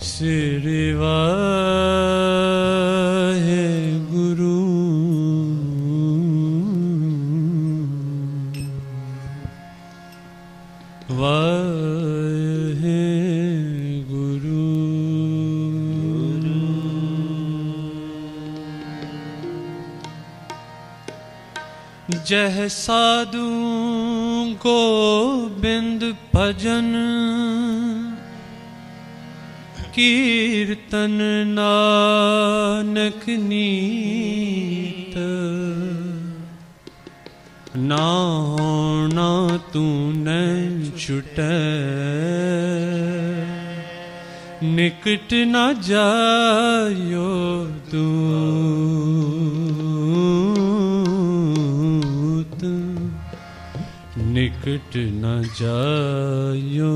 Sri Vada. जह साधु गोबिंद भजन, कीर्तन नानक नीत। ना होना तू न छुट, निकट न जायो तू। कट न जायो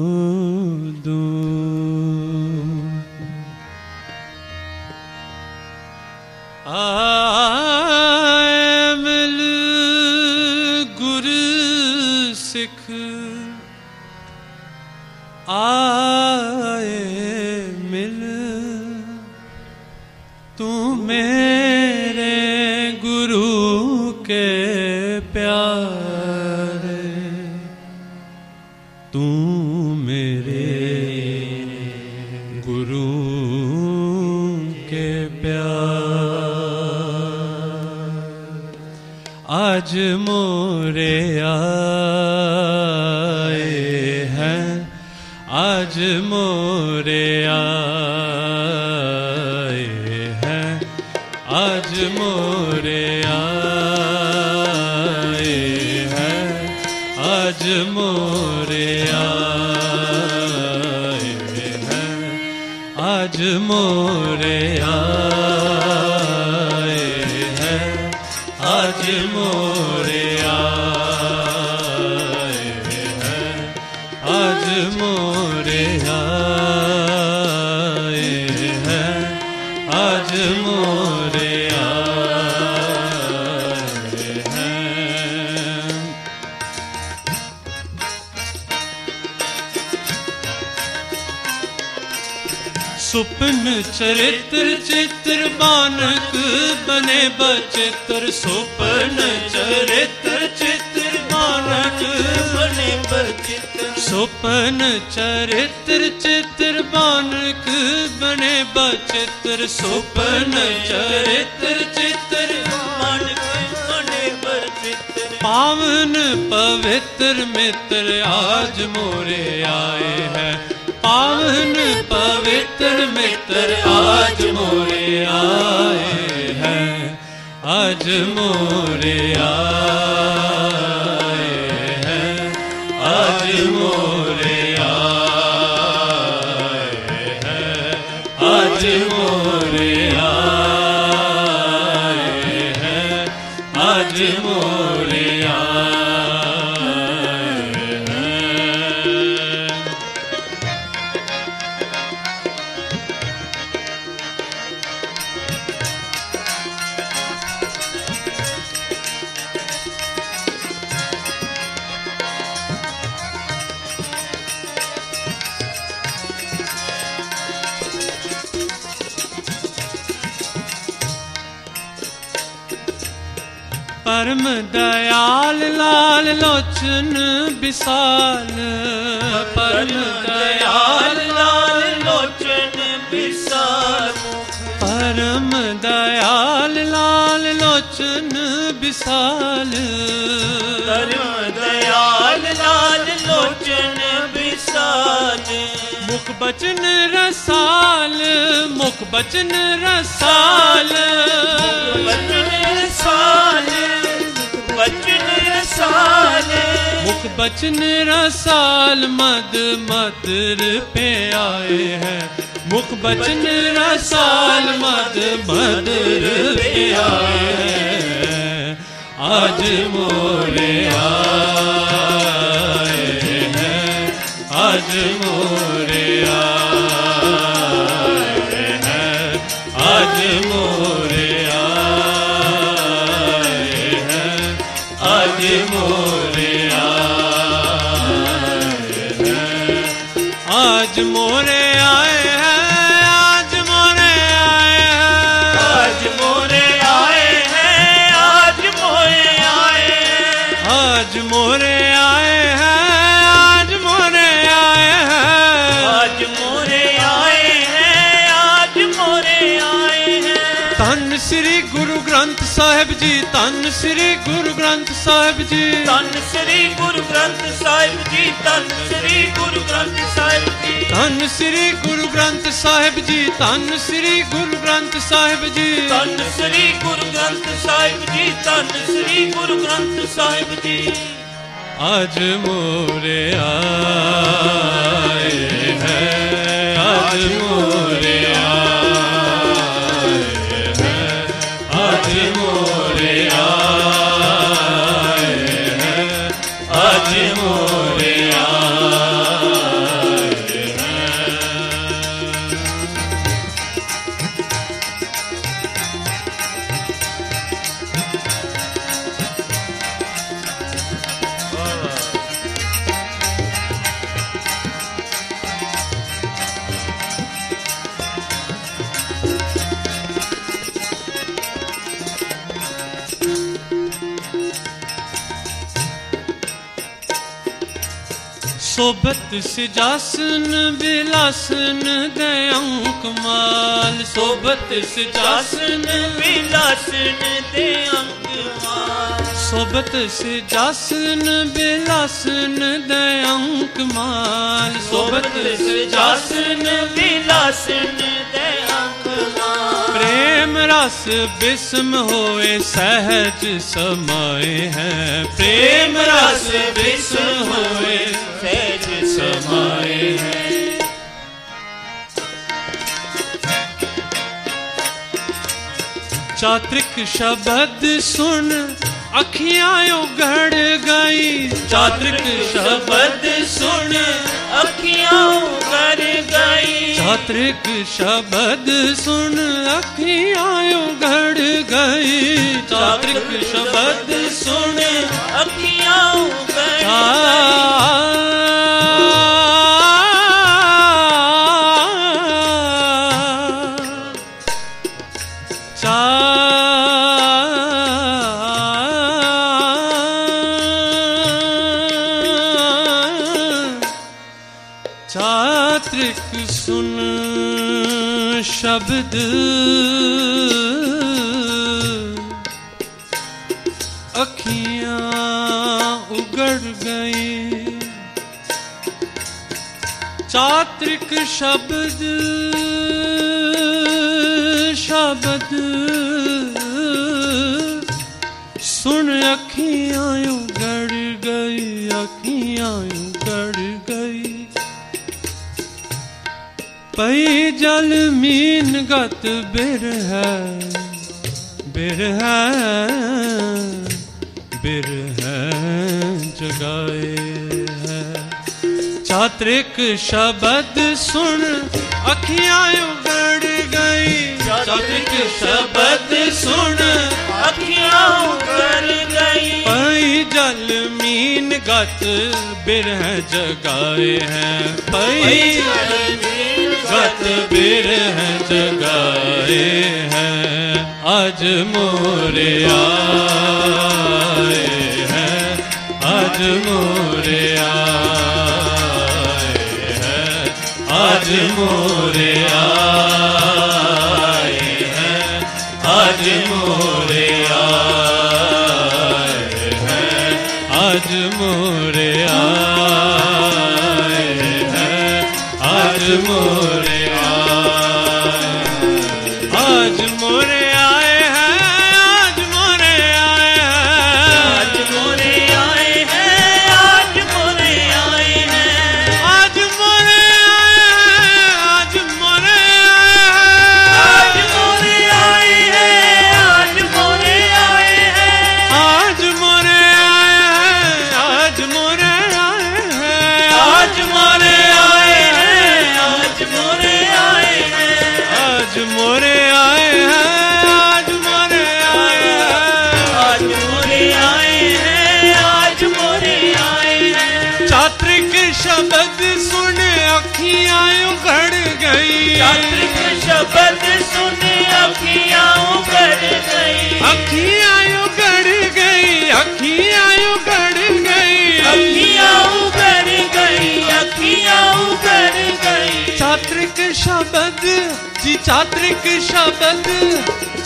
दू। आए हैं आज मोरे ਚਰਿਤ੍ਰ ਚਿਤ੍ਰ ਬਾਨਕ ਬਨੇ ਬਚਿਤ੍ਰ, ਸੁਪਨ ਚਰਿਤ੍ਰ ਚਿਤ੍ਰ ਬਾਨਕ ਬਨੇ ਬਚਿਤ੍ਰ, ਸੁਪਨ ਚਰਿਤ੍ਰ ਚਿਤ੍ਰ ਬਾਨਕ ਬਨੇ ਬਚਿਤ੍ਰ, ਸੁਪਨ ਚਰਿਤ੍ਰ ਚਿਤ੍ਰ ਬਾਨਕ ਬਨੇ ਬਚਿਤ੍ਰ। ਪਾਵਨ ਪਵਿੱਤਰ ਮਿੱਤਰ, ਆਜ ਮੋਰ परम दयाल लाल लोचन विशाल। परम दयाल लाल लोचन विशाल। परम दयाल लाल लोचन विशाल। परम दयाल लाल लोचन विशाल। मुख बचन रसाल मुख बचन रसाल। वचन रसाल। मुख बचन रसाल मद मदर पे आए हैं। मुख बचन रसाल मद मदर पे आए हैं। आज मोरे आए हैं। आज मोरे आए ਧੰਨ ਸ੍ਰੀ ਗੁਰੂ ਗ੍ਰੰਥ ਸਾਹਿਬ ਜੀ ਧੰਨ ਸ੍ਰੀ ਗੁਰੂ ਗ੍ਰੰਥ ਸਾਹਿਬ ਜੀ। ਧੰਨ ਸ੍ਰੀ ਗੁਰੂ ਗ੍ਰੰਥ ਸਾਹਿਬ ਜੀ ਧੰਨ ਸ੍ਰੀ ਗੁਰੂ ਗ੍ਰੰਥ ਸਾਹਿਬ ਜੀ। ਧੰਨ ਸ੍ਰੀ ਗੁਰੂ ਗ੍ਰੰਥ ਸਾਹਿਬ ਜੀ ਧੰਨ ਸ੍ਰੀ ਗੁਰੂ ਗ੍ਰੰਥ ਸਾਹਿਬ ਜੀ। ਧੰਨ ਸ੍ਰੀ ਗੁਰੂ ਗ੍ਰੰਥ ਸਾਹਿਬ ਜੀ ਧੰਨ ਸ੍ਰੀ ਗੁਰੂ ਗ੍ਰੰਥ ਸਾਹਿਬ ਜੀ। ਅਜ ਮੋਰੇ ਆਏ ਹੈ ਅਜ ਮੋਰੇ सोबत सिजासन बिलासन दयाऊं कमाल। सोबत सिजासन बिलासन दयाऊं कमाल। सोबत सिजासन बिलासन दयाऊं कमाल। सोबत सिजासन बिलासन दयाऊं कमाल। प्रेम रस बिस्म होए, सहज समय है। प्रेम रस बिस्म होए, सहज चात्रिक शब्द सुन अखियायो गढ़ गई। चात्रिक शब्द सुन, अखिया गढ़ गई। चात्रिक शब्द सुन अखियायो गढ़ गई। चात्रिक शब्द सुन, अखिया गढ़ गई। ਬਿਨਗਤ ਬਿਰ ਹੈ ਬਿਰ ਹੈ ਬਿਰ ਹੈ, ਜਗਾਏ ਹੈ। ਚਾਤ੍ਰਿਕ ਸ਼ਬਦ ਸੁਣ, ਅੱਖੀਆਂ ਉਗੜ ਗਈ। ਚਾਤ੍ਰਿਕ ਸ਼ਬਦ ਸੁਣ, ਅੱਖੀਆਂ ਉਗੜ ਗਈ। ਪਈ ਜਲ ਮੀਨ ਗਤ ਬਿਰਹ ਜਗਾਏ ਹੈ। ਪਈ ਜਲ गत बिरह जगाए हैं, आज मोरे आए हैं, आज मोरे आए हैं, आज मोरे आए शब्द जी चात्रिक शब्द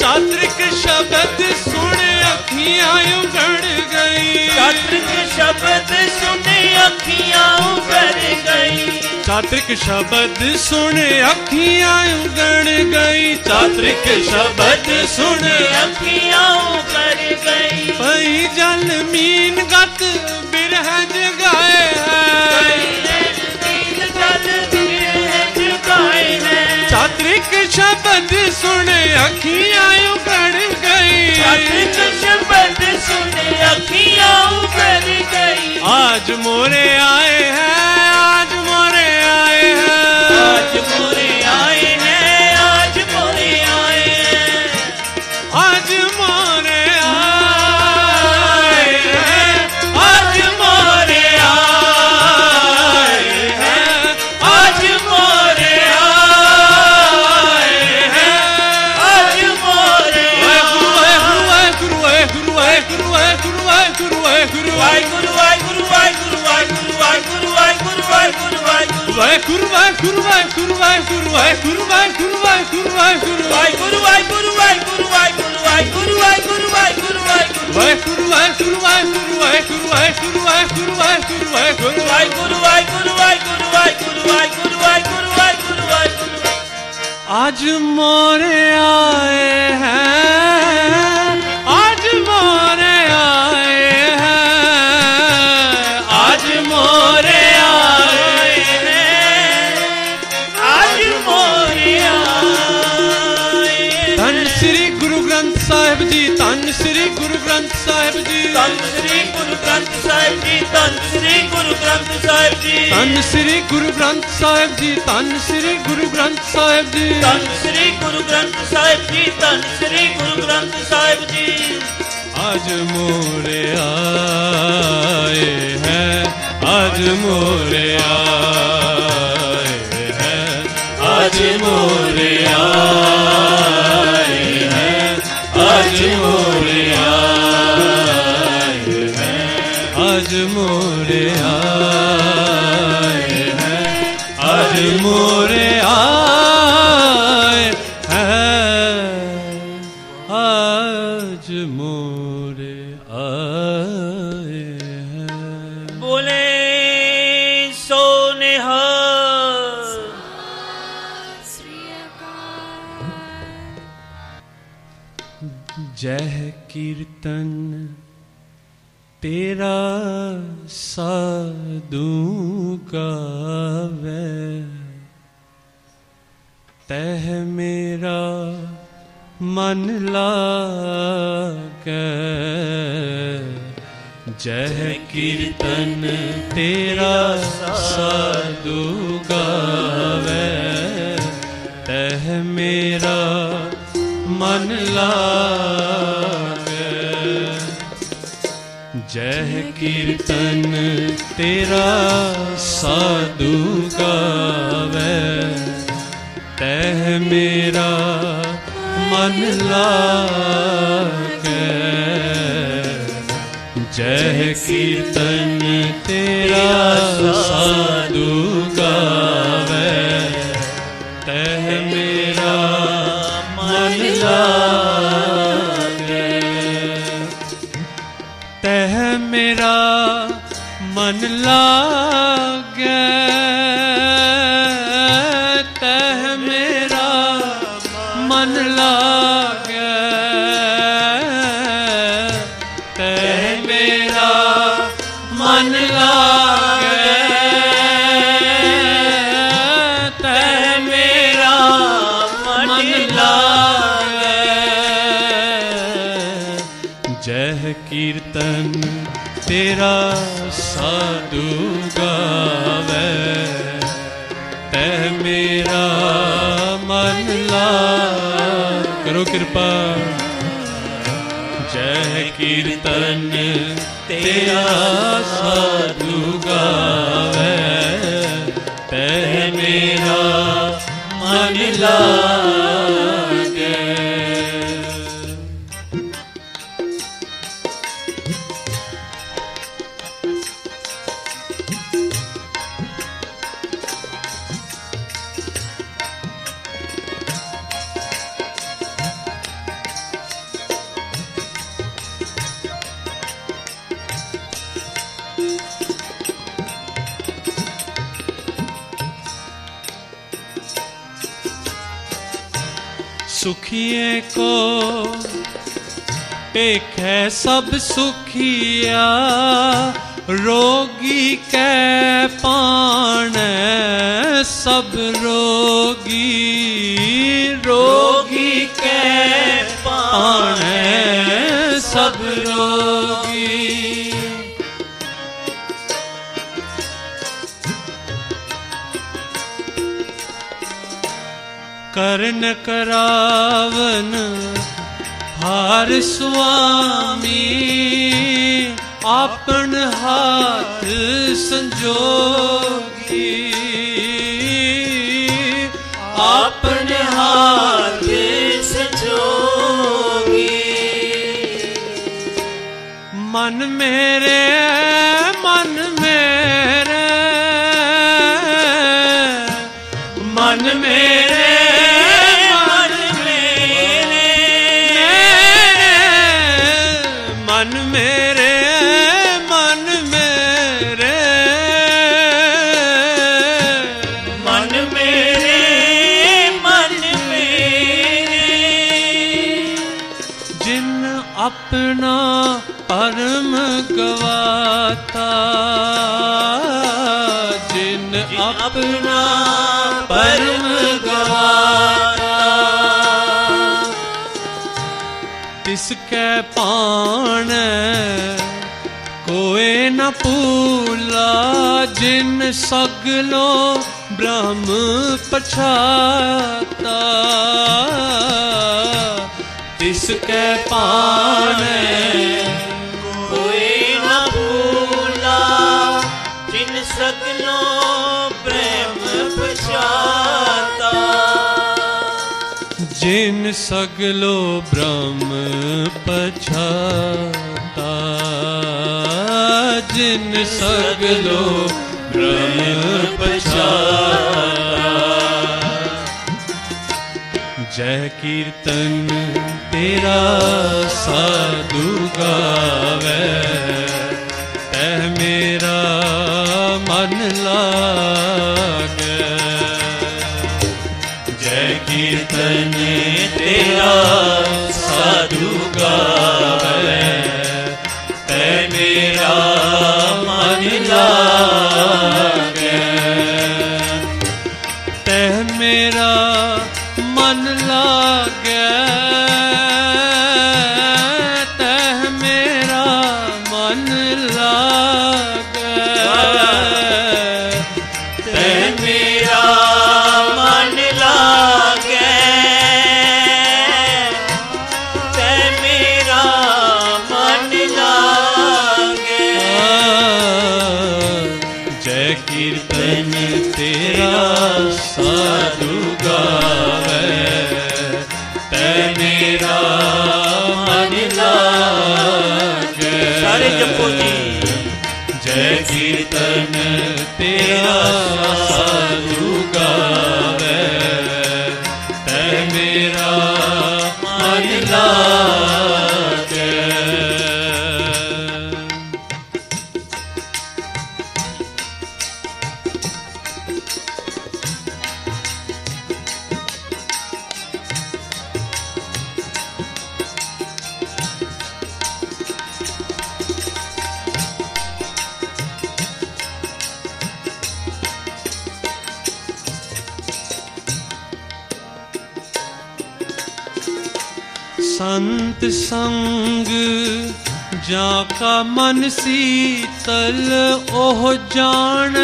चात्रिक शब्द सुन अखियाँ उगड़ गई। चात्रिक शब्द सुन अखियाँ उगड़ गई। चात्रिक शब्द सुन अखियाँ उगड़ गई। चात्रिक शब्द सुन अखियाँ उगड़ गई। पई जल मीन गत ਸ਼ਬਦ ਸੁਣ ਅੱਖੀਆਂ ਉਗੜ ਗਈ। ਅੱਜ ਚਸ਼ਬਦ ਸੁਣ ਅੱਖੀਆਂ ਉਗੜ ਗਈ। ਆਜ ਮੋਰੇ ਵਾਹਿਗੁਰੂ ਵਾਹਿਗੁਰੂ ਵਾਹਿਗੁਰੂ ਵਾਹਿਗੁਰੂ ਵਾਹਿਗੁਰੂ ਵਾਹਿਗੁਰੂ ਵਾਹਿਗੁਰੂ ਵਾਹਿਗੁਰੂ ਵਾਹਿਗੁਰੂ ਵਾਹਿਗੁਰੂ ਵਾਹਿਗੁਰੂ ਵਾਹਿਗੁਰੂ ਵਾਹਿਗੁਰੂ ਵਾਹਿਗੁਰੂ ਵਾਹਿਗੁਰੂ ਵਾਹਿਗੁਰੂ ਅੱਜ ਮੋਰੇ ਆਏ ਹੈ ਗ੍ਰੰਥ ਸਾਹਿਬ ਜੀ। ਧੰਨ ਸ੍ਰੀ ਗੁਰੂ ਗ੍ਰੰਥ ਸਾਹਿਬ ਜੀ ਧੰਨ ਸ੍ਰੀ ਗੁਰੂ ਗ੍ਰੰਥ ਸਾਹਿਬ ਜੀ। ਧੰਨ ਸ੍ਰੀ ਗੁਰੂ ਗ੍ਰੰਥ ਸਾਹਿਬ ਜੀ ਧੰਨ ਸ੍ਰੀ ਗੁਰੂ ਗ੍ਰੰਥ ਸਾਹਿਬ ਜੀ। ਅਜ ਮੋਰੇ ਆਏ ਹੈ ਅਜ ਮੋਰੇ ਆਏ ਹੈ। ਅਜ ਮੋਰੇ ਆਏ अजमूरे आए हैं अजमूरे आए ਮਨ ਲਾਗੈ ਜਹ ਕੀਰਤਨ ਤੇਰਾ ਸਾਧੂ ਗਾਵੇ। ਤਹ ਮੇਰਾ ਮਨ ਲਾਗੈ ਜਹ ਕੀਰਤਨ ਤੇਰਾ ਸਾਧੂ ਗਾਵੇ। ਤਹ ਮੇਰਾ मन लागे जय कीर्तन तेरा साधु गावे। तह मेरा मन लागे तह मेरा मन लागे कीर्तन तेरा साधु गावे। तह मेरा मन ला करो कृपा। जय कीर्तन तेरा सुखिए को पेखे सब सुखिया। रोगी के पाण सब रोगी। कर्ण करावन हार स्वामी आपन हाथ संजोगी। आपन हाथ संजोगी। मन मेरे सगलो ब्रह्म पछाता। तिसके पाण कोई न भूला, जिन सगलो प्रेम पछाता। जिन सगलो ब्रह्म पछाता, जिन सगलो ब्रह्म जय कीर्तन तेरा साधु गावे। तह मेरा मन लागे। जय कीर्तन तेरा साधु गावे। तै मेरा ਜਾਣ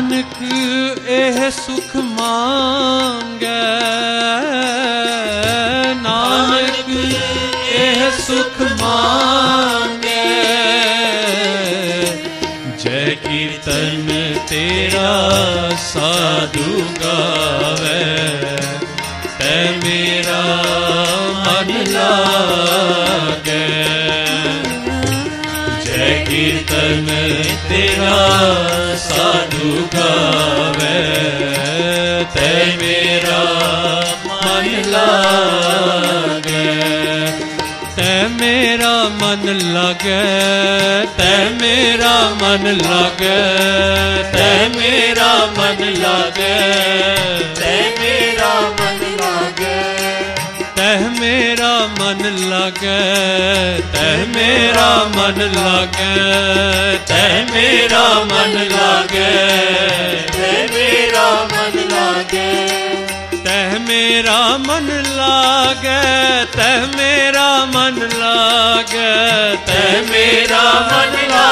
ਨਾਨਕ, ਇਹ ਸੁਖ ਮੰਗੈ। ਨਾਨਕ, ਇਹ ਸੁਖ ਮੰਗੈ। ਜੈ ਕੀਰਤਨ ਤੇਰਾ ਸਾਧੂ ਗਾਵੇ। ਤੈ ਮੇਰਾ ਮਨ ਲਾਗੈ। ਜੈ ਕੀਰਤਨ ਤੇਰਾ ਮਨ ਲਾਗੇ ਤੈ ਮੇਰਾ ਮਨ ਲਾਗੇ ਤੈ ਮੇਰਾ ਮਨ ਲਾਗੇ। ਤੈ ਮੇਰਾ ਮਨ ਲਾਗੇ। ਤੈ ਮੇਰਾ ਮਨ ਲਾਗੇ ਤੈ ਮੇਰਾ ਮਨ ਲਾਗੇ ਤੈ ਮੇਰਾ ਮਨ ਲਾਗੇ। ਤੈ ਮੇਰਾ मेरा मन लाग तह मेरा मन लाग तह मेरा मन लाग।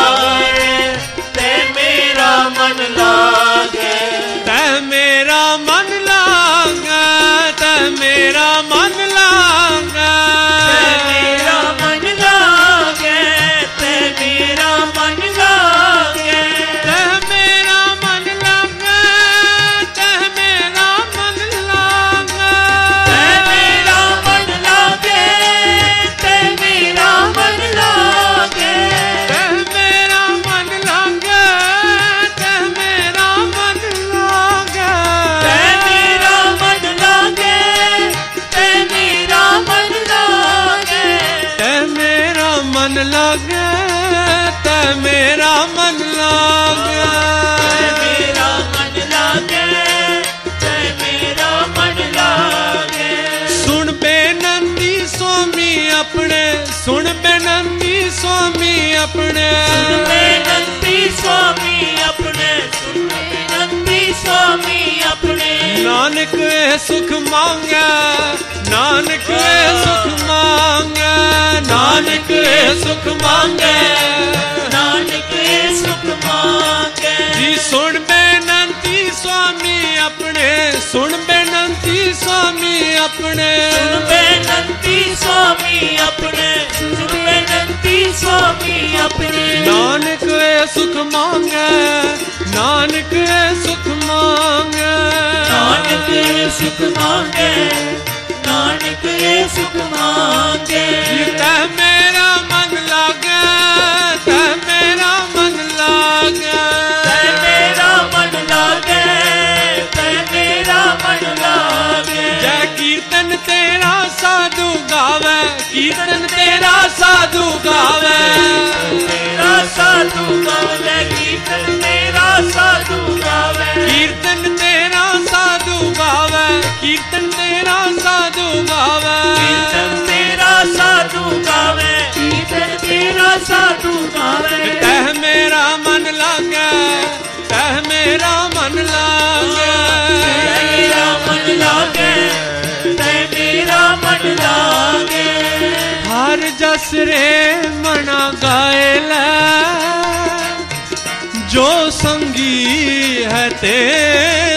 ਨਾਨਕ ਇਹ ਸੁਖ ਮੰਗੈ ਨਾਨਕ ਇਹ ਸੁਖ ਮੰਗੈ ਨਾਨਕ ਇਹ ਸੁਖ ਮੰਗੈ। ਨਾਨਕ ਇਹ ਸੁਖ ਮੰਗੇ। ਜੀ ਸੁਣ ਬੇਨੰਤੀ ਸੁਆਮੀ ਆਪਣੇ ਸੁਣ ਬੇਨੰਤੀ ਸੁਆਮੀ ਆਪਣੇ। ਸੁਣ ਬੇਨੰਤੀ ਸੁਆਮੀ ਆਪਣੇ ਸੁਣ ਬੇਨੰਤੀ ਸੁਆਮੀ ਆਪਣੇ। ਨਾਨਕ ਇਹ ਸੁਖ ਮੰਗੈ ਨਾਨਕ ਇਹ ਸੁਖ ਮੰਗੈ। ਇਹ ਸੁਖ ਮੰਗੇ ਨਾਨਕ ਇਹ ਸੁਖ ਮੰਗੇ ਤੈ ਮੇਰਾ ਮਨ ਲਾਗੇ ਤੈ ਮੇਰਾ ਮਨ ਲਾਗੇ। ਤੈ ਮੇਰਾ ਮਨ ਲਾਗੇ ਤੈ ਮੇਰਾ ਮਨ ਲਾਗੇ। ਜੈ ਕੀਰਤਨ ਤੇਰਾ ਸਾਧੂ ਗਾਵੇ ਕੀਰਤਨ ਤੇਰਾ ਸਾਧੂ ਗਾਵੇ। ਤੇਰਾ ਸਾਧੂ ਗਾਵੇ ਕੀਰਤਨ ਤੇਰਾ ਸਾਧੂ ਗਾਵੇ। ਕੀਰਤਨ साधु तारे तह मेरा मन लागे कह मेरा मन लागे। मेरा मन लागे तह मेरा मन लागे। हर जस रे मना गायला जो संगी है तेरे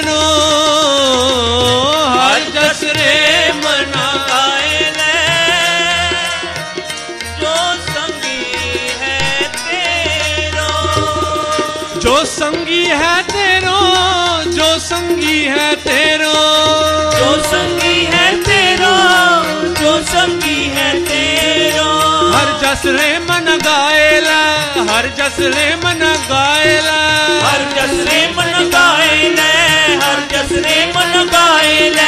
जसले मन गायला हर जसले मन गायला। हर जसले मन गायला हर जसले मन गायला।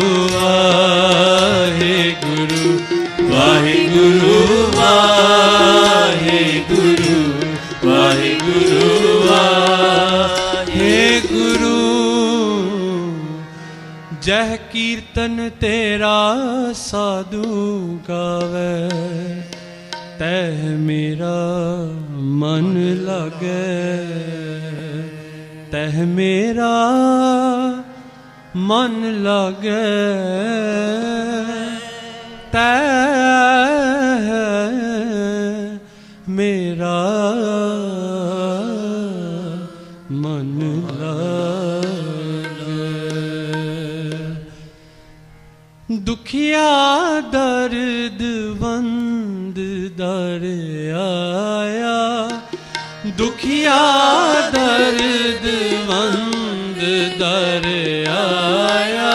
ਕੀਰਤਨ ਤੇਰਾ ਸਾਧੂ ਗਾਵੇ ਤੈ ਮੇਰਾ ਮਨ ਲਗੇ। ਤੈ ਮੇਰਾ ਮਨ ਲਗੇ। ਤੈ ਮੇਰਾ दुखिया दर्द बंद दर आया। दुखिया दर्द बंद दर आया।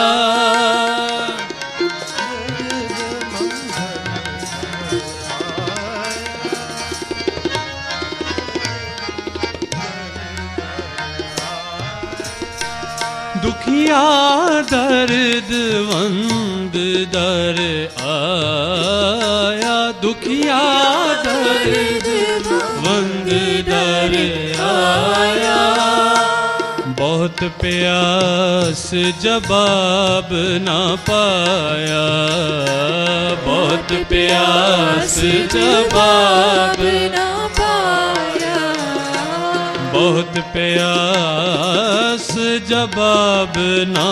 दुखिया दर्द बंद बहुत प्यास जवाब ना पाया बहुत प्यास जवाब ना बहुत प्यास जवाब ना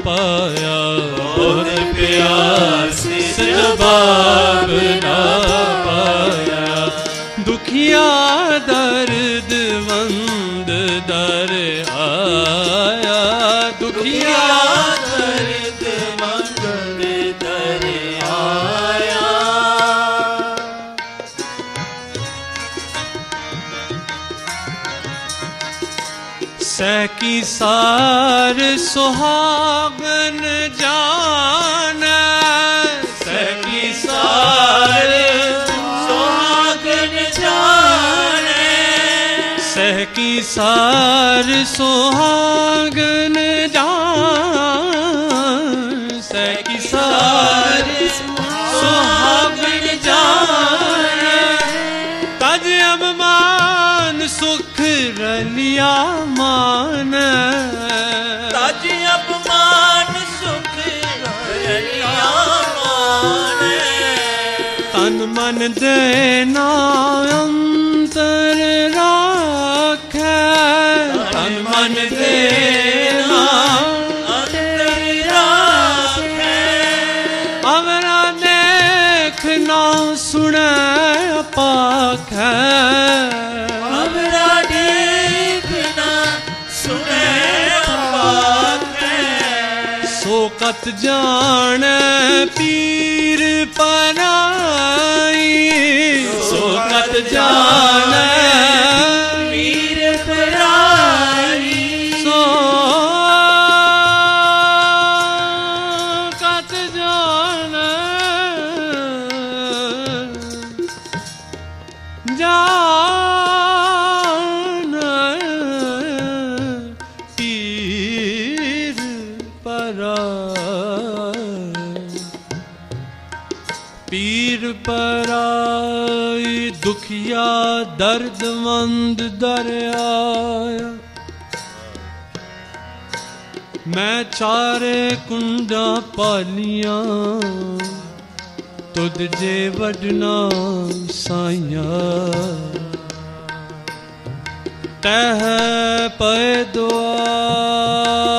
पाया। बहुत प्यास जवाब ना ਸੰਸਾਰ ਸੁਹਾਗਨ ਜਾਣ ਸਕੀ ਸਾਰ ਸੁਹਾਗਨ ਜਾਣ। ਸਕੀ ਸਾਰ ਸੁਹਾਗਨ ਜਾਨ ਦੇ ਨਾ ਅੰਤਰ ਰੱਖੈ। ਤਨ ਮਨ ਦੇ ਨਾ ਅੰਤਰ ਰੱਖੈ। ਅਵਰਾ ਦੇਖ ਨਾ ਸੁਣੈ ਪਾਖੈ ਸੋਕਤ ਜਾਣੈ ਪੀਰ ਪਨਾਈ। ਸੋਕਤ ਜਾਣੈ ਦਰਵੰਦ ਦਰਿਆ ਮੈਂ ਚਾਰੇ ਕੁੰਡਾਂ ਪਾਲੀਆਂ ਤੁਧ ਜੇ ਵਡਨਾ ਸਾਈਆਂ। ਤਹ ਪਏ ਦੁਆ।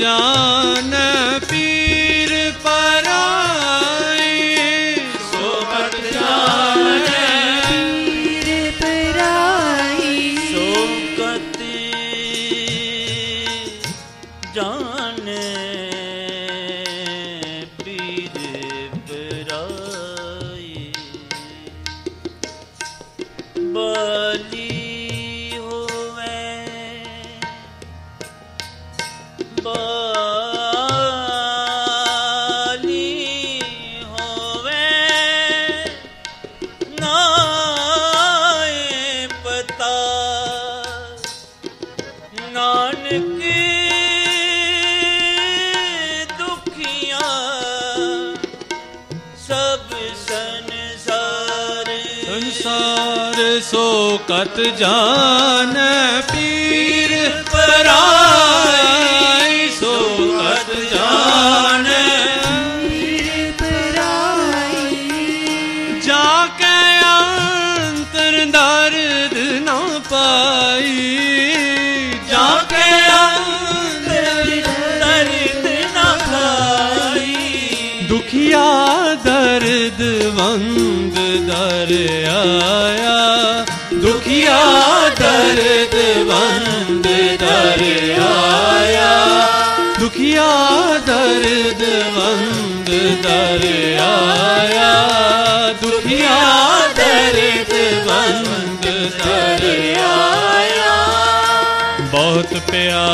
जान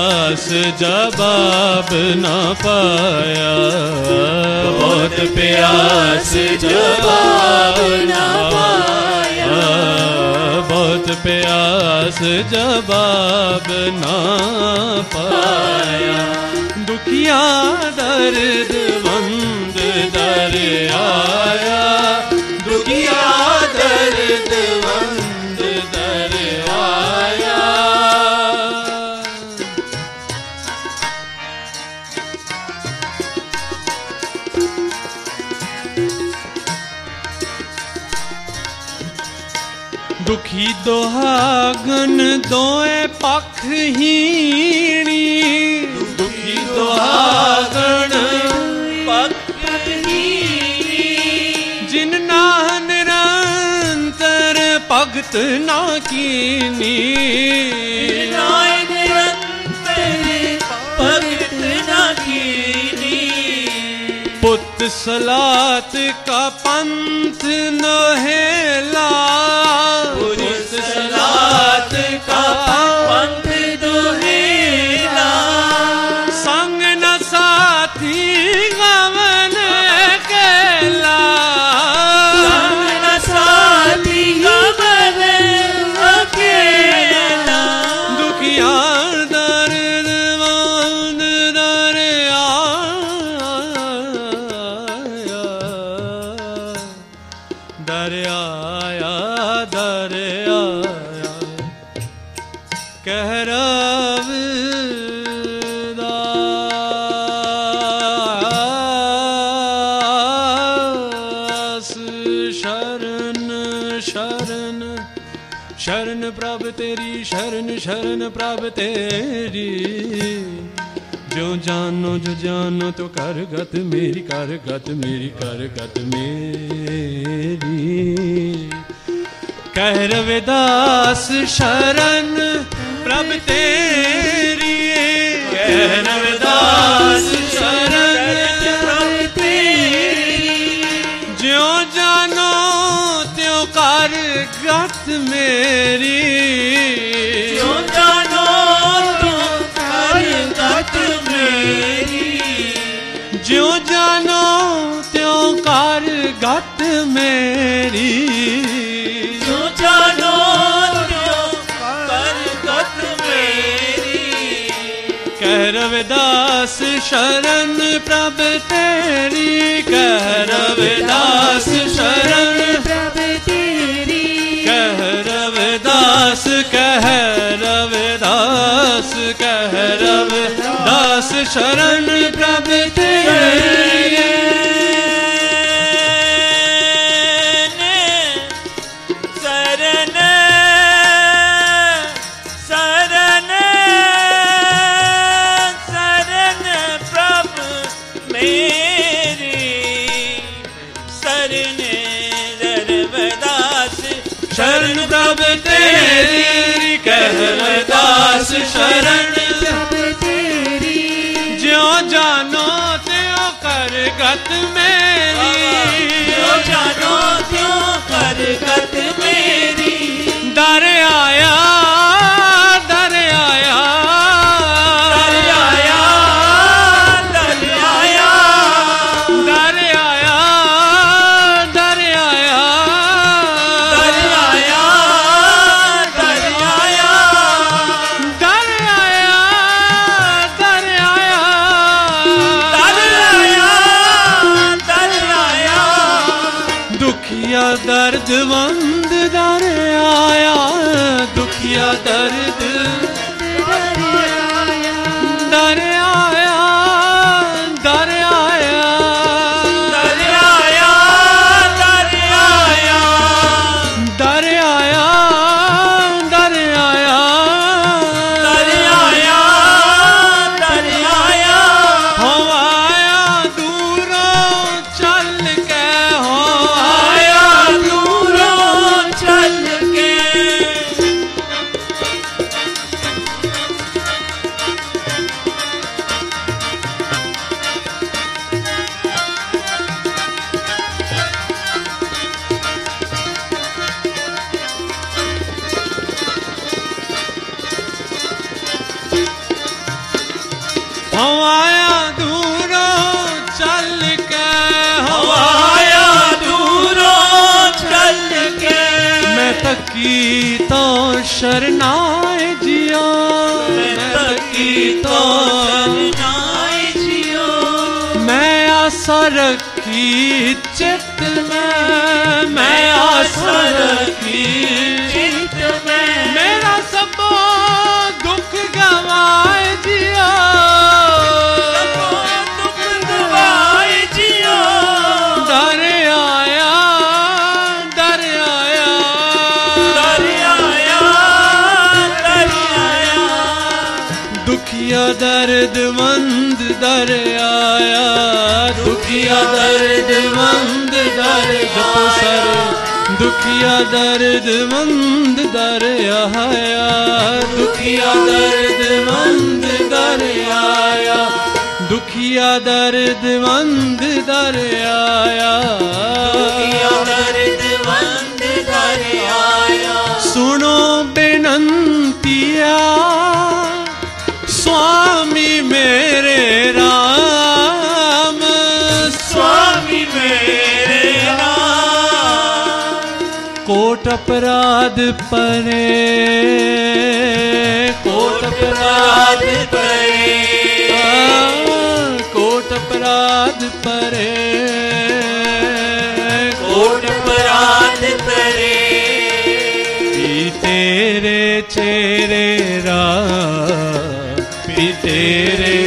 प्यास जवाब न पाया। बहुत प्यास जवाब न पाया। बहुत प्यास जवाब न पाया। दुखिया दर्द ਦੁਖੀ ਦੁਹਾਗਨ ਦੋਏ ਪੱਖ ਹੀਣੀ। ਦੁਖੀ ਦੁਹਾਗਨ ਜਿਨ ਨਾਹ ਨਿਰੰਤਰ ਭਗਤ ਨਾ ਕੀਨੀ। ਪੁੱਤ ਸਲਾਤ सलात का पंथ नहेला बुरुज सलात का पंथ ਜੋ ਜਾਨੋ ਜੋ ਜਾਨੋ ਤੋ ਕਰ ਗਤ ਮੇਰੀ ਕਰ ਗਤ ਮੇਰੀ ਕਰ ਗਤ ਮੇਰੀ। ਕਹਿ ਰਵਿਦਾਸ ਸ਼ਰਨ ਪ੍ਰਭ ਤੇਰੀ। ਕਹਿ ਰਵਿਦਾਸ ਸ਼ਰਨ ਪ੍ਰਭ ਤੇਰੀ। ਜਿਉ ਜਾਨੋ, ਤਿਉ ਕਰ ਗਤ ਮੇਰੀ। ਜਿਉ ਜਾਨੋ ਤਿਉ ਕਰ ਗਤ ਮੇਰੀ। ਕਹਿ ਰਵਿਦਾਸ ਸ਼ਰਨ ਪ੍ਰਭ ਤੇਰੀ। ਕਹਿ ਰਵਿਦਾਸ ਸ਼ਰਨ शरण प्रभु तेरे। करकत मेरी। ओ जानो क्यों करकत मेरी। डर आया दुखिया दर्द मंद दर आया दुखिया दर्द मंद दर जपो सर दुखिया दर्द मंद दर आया दुखिया दर्द मंद दर आया दुखिया दर्द मंद दर आया दुखिया दर्द मंद दर आया सुनो बेनंतिया अपराध परे। कोट अपराध परे। कोट अपराध परे। कोट अपराध परे। तेरे चेरे रा पी तेरे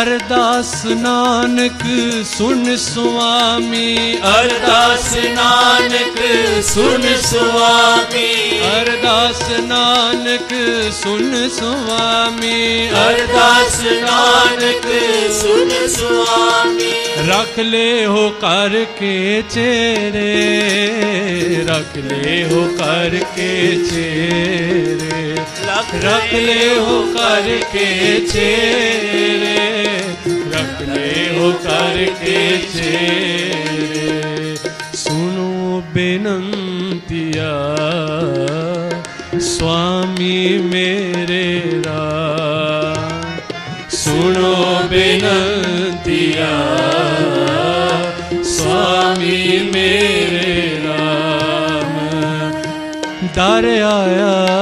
अरदास नानक सुन स्वामी अरदास नानक सुन स्वामी अरदास नानक सुन स्वामी अरदास नानक सुन स्वामी रख ले हो कर के चेरे रख ले हो कर के चेरे। रख ले हो कर के चेरे। हो कर के चेरे सुनो बेनंतिया, स्वामी मेरे राम। सुनो बेनंतिया, स्वामी मेरे राम। दर आया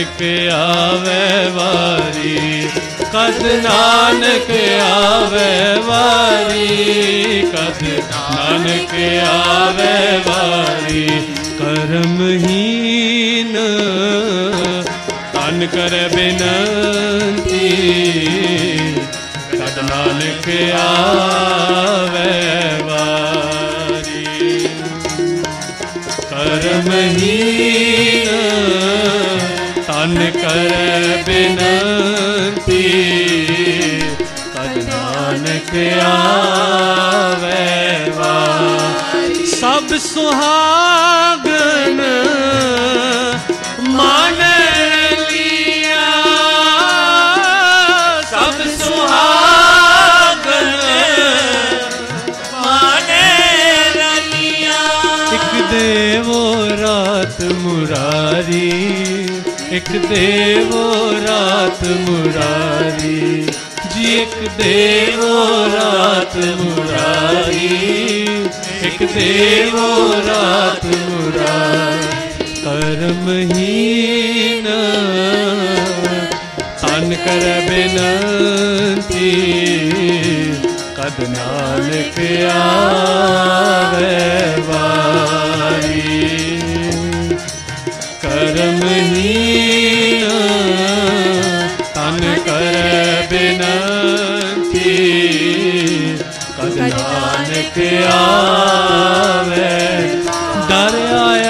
नानक आवे बारी कद नानक आवे वारी, कद नानक आवे बारी करम करमहीन तन कर बिनती। कद नानक आवे बारी करम ही मन कर बिनती तद क्या आवे सब सुहा ਇੱਕ ਦੇਵੋ ਰਾਤ ਮੁਰਾਰੀ, ਜੀ ਇੱਕ ਦੇਵੋ ਰਾਤ ਮੁਰਾਰੀ, ਇੱਕ ਦੇਵੋ ਰਾਤ ਮੁਰਾਰੀ ਕਰਮਹੀਨ ਤਨ ਕਰ ਬੇਨਤੀ, ਕਦ ਨਾਨਕ ਆਵੇ ਵਾਰੀ। ਕਰਮਹੀਨ ਤਨ ਕਰ ਬੇਨਤੀ ਕਦ ਨਾਨਕ ਆਵੇ ਦਰ ਆਇਆ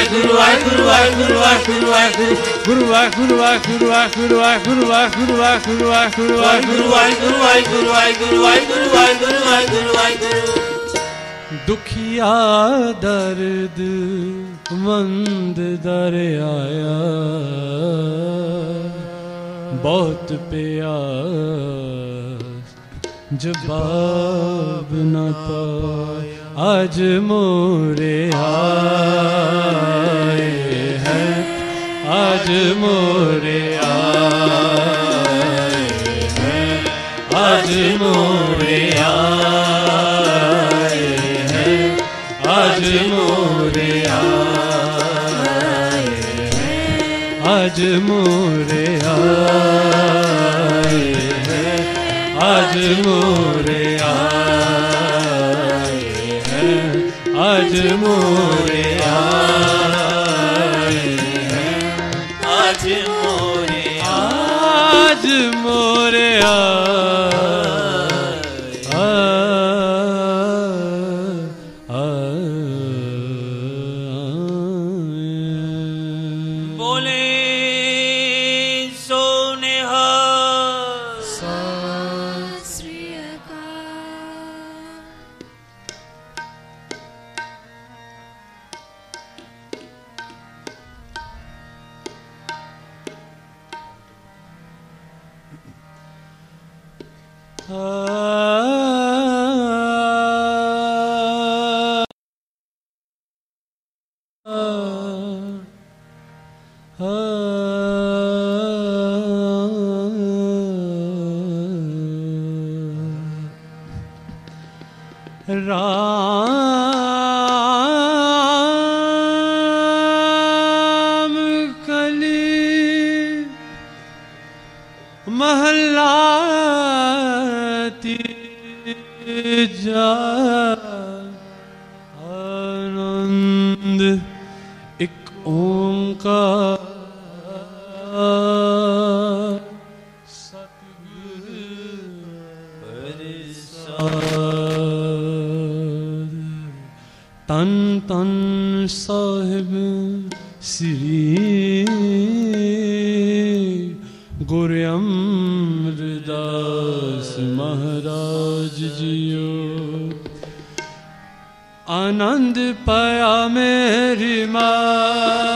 ਵਾਹਿਗੁਰੂ ਵਾਹਿਗੁਰੂ ਵਾਹਿਗੁਰੂ ਵਾਹਿਗੁਰੂ ਵਾਹਿਗੁਰੂ ਗੁਰੂ ਵਾਹਿਗੁਰੂ ਵਾਹਿਗੁਰੂ ਵਾਹਿਗੁਰੂ ਵਾਹਿਗੁਰੂ ਵਾਹਿਗੁਰੂ ਵਾਹਿਗੁਰੂ ਵਾਹਿਗੁਰੂ ਵਾਹਿਗੁਰੂ ਵਾਹਿਗੁਰੂ ਵਾਹਿਗੁਰੂ ਵਾਹਿਗੁਰੂ ਵਾਹਿਗੁਰੂ ਵਾਹਿਗੁਰੂ ਵਾਹਿਗੁਰੂ ਵਾਹਿਗੁਰੂ ਦੁਖੀਆ ਦਰਦ ਮੰਦ ਦਰ ਆਇਆ ਬਹੁਤ ਪਿਆਸ ਜਵਾਬ ਨਾ ਪਾਇਆ आज मोरे आए हैं। आज मोरे आए हैं। आज मोरे आए हैं। आज मोरे आज मोरे आए हैं। आज मोरे आए Moreira. तन तन साहिब श्री गुरमृदास महाराज जियो। आनंद पया मेरी माँ।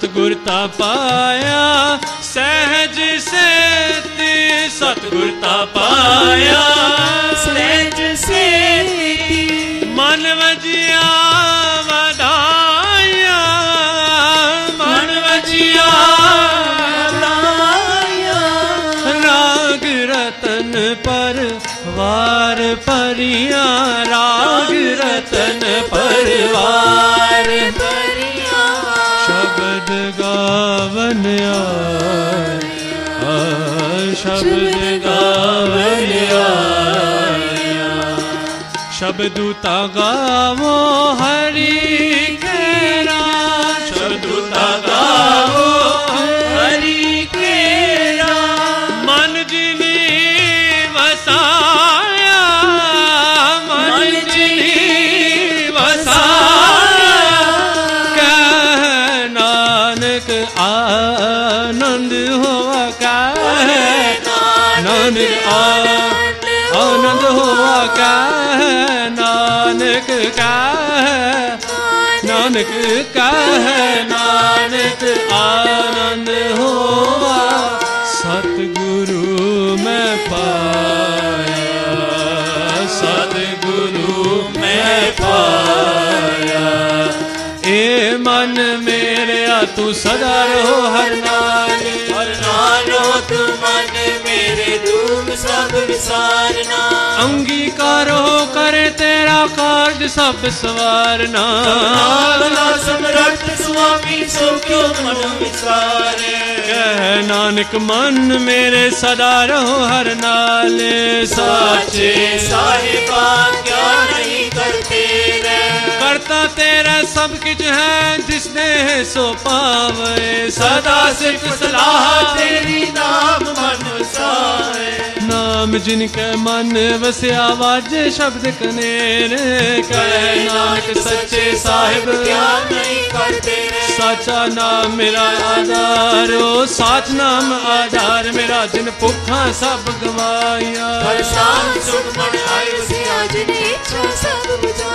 सतगुर ता पाया सहज से सतगुर ता पाया। शब्द गावलिया शब्द तागा वो हरी। ਨਾਨਕ ਕਹਿ ਨਾਨਕ ਆਨੰਦ ਹੋਵਾ ਸਤਿਗੁਰੂ ਮੈਂ ਪਾਇਆ, ਸਤਿਗੁਰੂ ਮੈਂ ਪਾਇਆ। ਏ ਮਨ ਮੇਰਿਆ, ਤੂੰ ਸਦਾ ਰਹੋ ਹਰ ਨਾਲੇ ਹਰ ਨਾਲੋ ਤੂੰ ਮਨ मेरे दुख सब विसारना। अंगीकारो करे तेरा कार्य सब सवारना। भला सम्राट स्वामी सो क्यों मन विसारे। कह नानक मन मेरे सदा रहो हर नाले। साचे साहिबा क्या नहीं करते करता तेरा सब किच है, जिसने सो पावे। सदा सिर्फ़ सलाह, तेरी नाम मन नाम जिनके मन वसया आवाज़ शब्द कनेरे। कहे नानक, सच्चे साहिब साचा नाम मेरा आधार, ओ साच नाम आधार मेरा, जिन भुखा सब गवाया सुख मन आयो सिया जिन इच्छा, सब बुझा।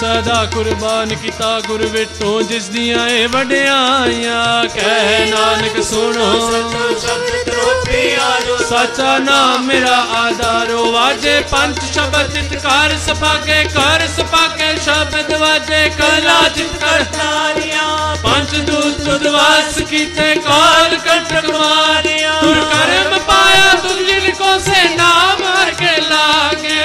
ਸਦਾ ਕੁਰਬਾਨ ਕੀਤਾ ਗੁਰ ਵਿਟੋ ਜਿਸ ਦੀਆਂ ਏ ਵਡਿਆਈਆਂ, ਕਹਿ ਨਾਨਕ ਸੁਣੋ। ਸਤਿ ਸ਼ਬਦ ਤਰੋਪੀ ਆਜੋ ਸਾਚਾ ਨਾਮ ਮੇਰਾ ਆਧਾਰੋ, ਵਾਜੇ ਪੰਜ ਸ਼ਬਦ ਚਿਤਕਾਰ ਸਪਾਕੇ ਕਰ ਸਪਾਕੇ ਸ਼ਬਦ ਵਾਜੇ ਕਲਾ ਚਿਤਕਾਰ ਤਾਰੀਆਂ ਪੰਜ ਦੂਤ ਤੁਦਵਾਸ ਕੀਤੇ, ਕਾਲ ਕੰਟਕ ਮਾਰਿਆ। ਤੁਰ ਕਰਮ ਪਾਇਆ, ਤੁਮ ਜਿਨ ਕੋ ਸੇ ਨਾਮ ਹਰ ਕੇ ਲਾਗੇ।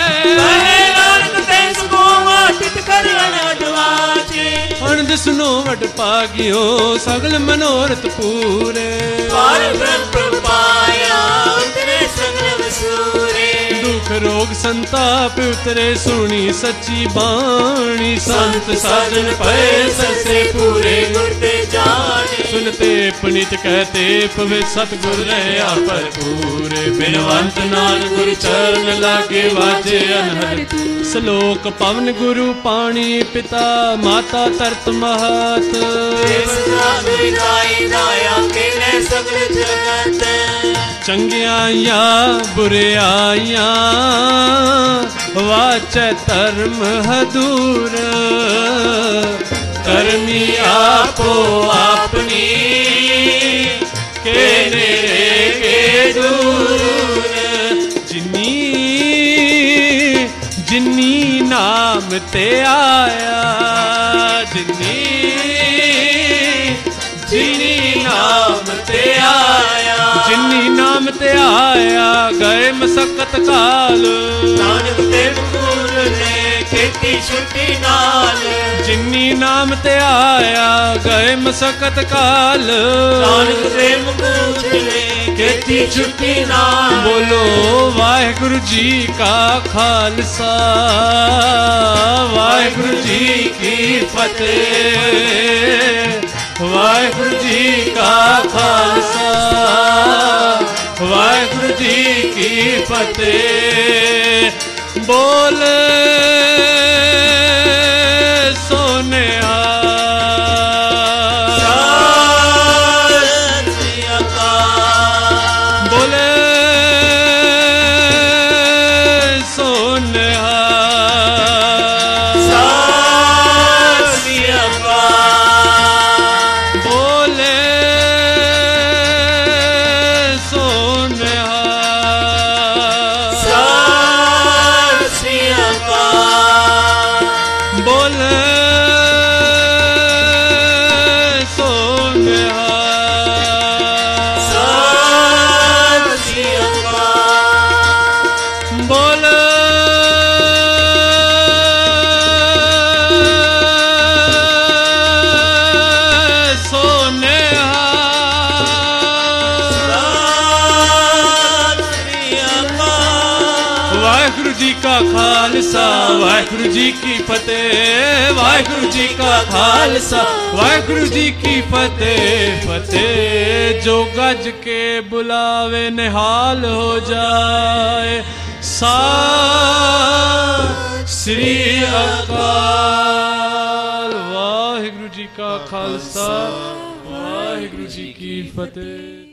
ਅਨੰਦ ਸੁਨੋ ਵਡ ਪਾਗਿਓ, ਸਗਲ ਮਨੋਰਥ ਪੂਰੇ। ਪਾਰ ਬ੍ਰਹਮ ਪ੍ਰਭ ਪਾਇਆ, ਉਤਰੇ ਸਗਲ ਵਸੂਰੇ। ਦੁਖ ਰੋਗ ਸੰਤਾਪ ਉਤਰੇ ਸੁਣੀ ਸੱਚੀ ਬਾਣੀ। ਸੰਤ ਸਾਜਨ ਪਏ ਸਸੇ ਪੂਰੇ ਗੁਰ ਤੇ ਜਾਣੇ। ਸੁਨਤੇ ਪਨਿਤ ਕਹਤੇ ਪਵੇ ਸਤਗੁਰ ਰਹਿਆ ਭਰਪੂਰੇ। ਬਿਨਵੰਤ ਨਾਲ ਗੁਰ ਚਰਨ ਲਾਗੇ ਵਾਜੇ ਅਨਹਦ ਸ਼ਲੋਕ ਪਵਨ ਗੁਰੂ ਪਾਣੀ ਪਿਤਾ ਮਾਤਾ ਤਰਤ ਮਹਤ। ਇਸ ਨਾਮ ਵਿਦਾਈ ਦਾਇਆ ਕਿਨੇ ਸਗਲ ਜਗਤ। चंगियाया बुरियाया वाच धर्म हदूर करमी आपो अपनी के नेरे के दूर जिनी जिनी नाम ते आया जिनी जिनी नाम ते आया ਜਿਨੀ ਨਾਮ ਤੇ ਆਇਆ ਗਏ ਮਸਕਤ ਕਾਲ ਨਾਨਕ ਤੇ ਮੁਕੂਲ ਨੇ ਖੇਤੀ ਛੁੱਟੀ ਨਾਲ ਜਿਨੀ ਨਾਮ ਤੇ ਆਇਆ ਗਏ ਮਸਕਤ ਕਾਲ ਨਾਨਕ ਤੇ ਮੁਕੂਲ ਨੇ ਕੀਤੀ ਛੁੱਟੀ ਨਾਲ ਬੋਲੋ ਵਾਹਿਗੁਰੂ ਜੀ ਕਾ ਖਾਲਸਾ ਵਾਹਿਗੁਰੂ ਜੀ ਕੀ ਫਤਿਹ ਵਾਹਿਗੁਰੂ ਜੀ ਕਾ ਖਾਲਸਾ ਵਾਹਿਗੁਰੂ ਜੀ ਕੀ ਫਤਿਹ। ਬੋਲ वाहगुरु जी का खालसा, वाहगुरु जी की फतेह फतेह जो गज के बुलावे निहाल हो जाए। सा श्री अकाल। वाहगुरु जी का खालसा, वाहगुरु जी की फतेह।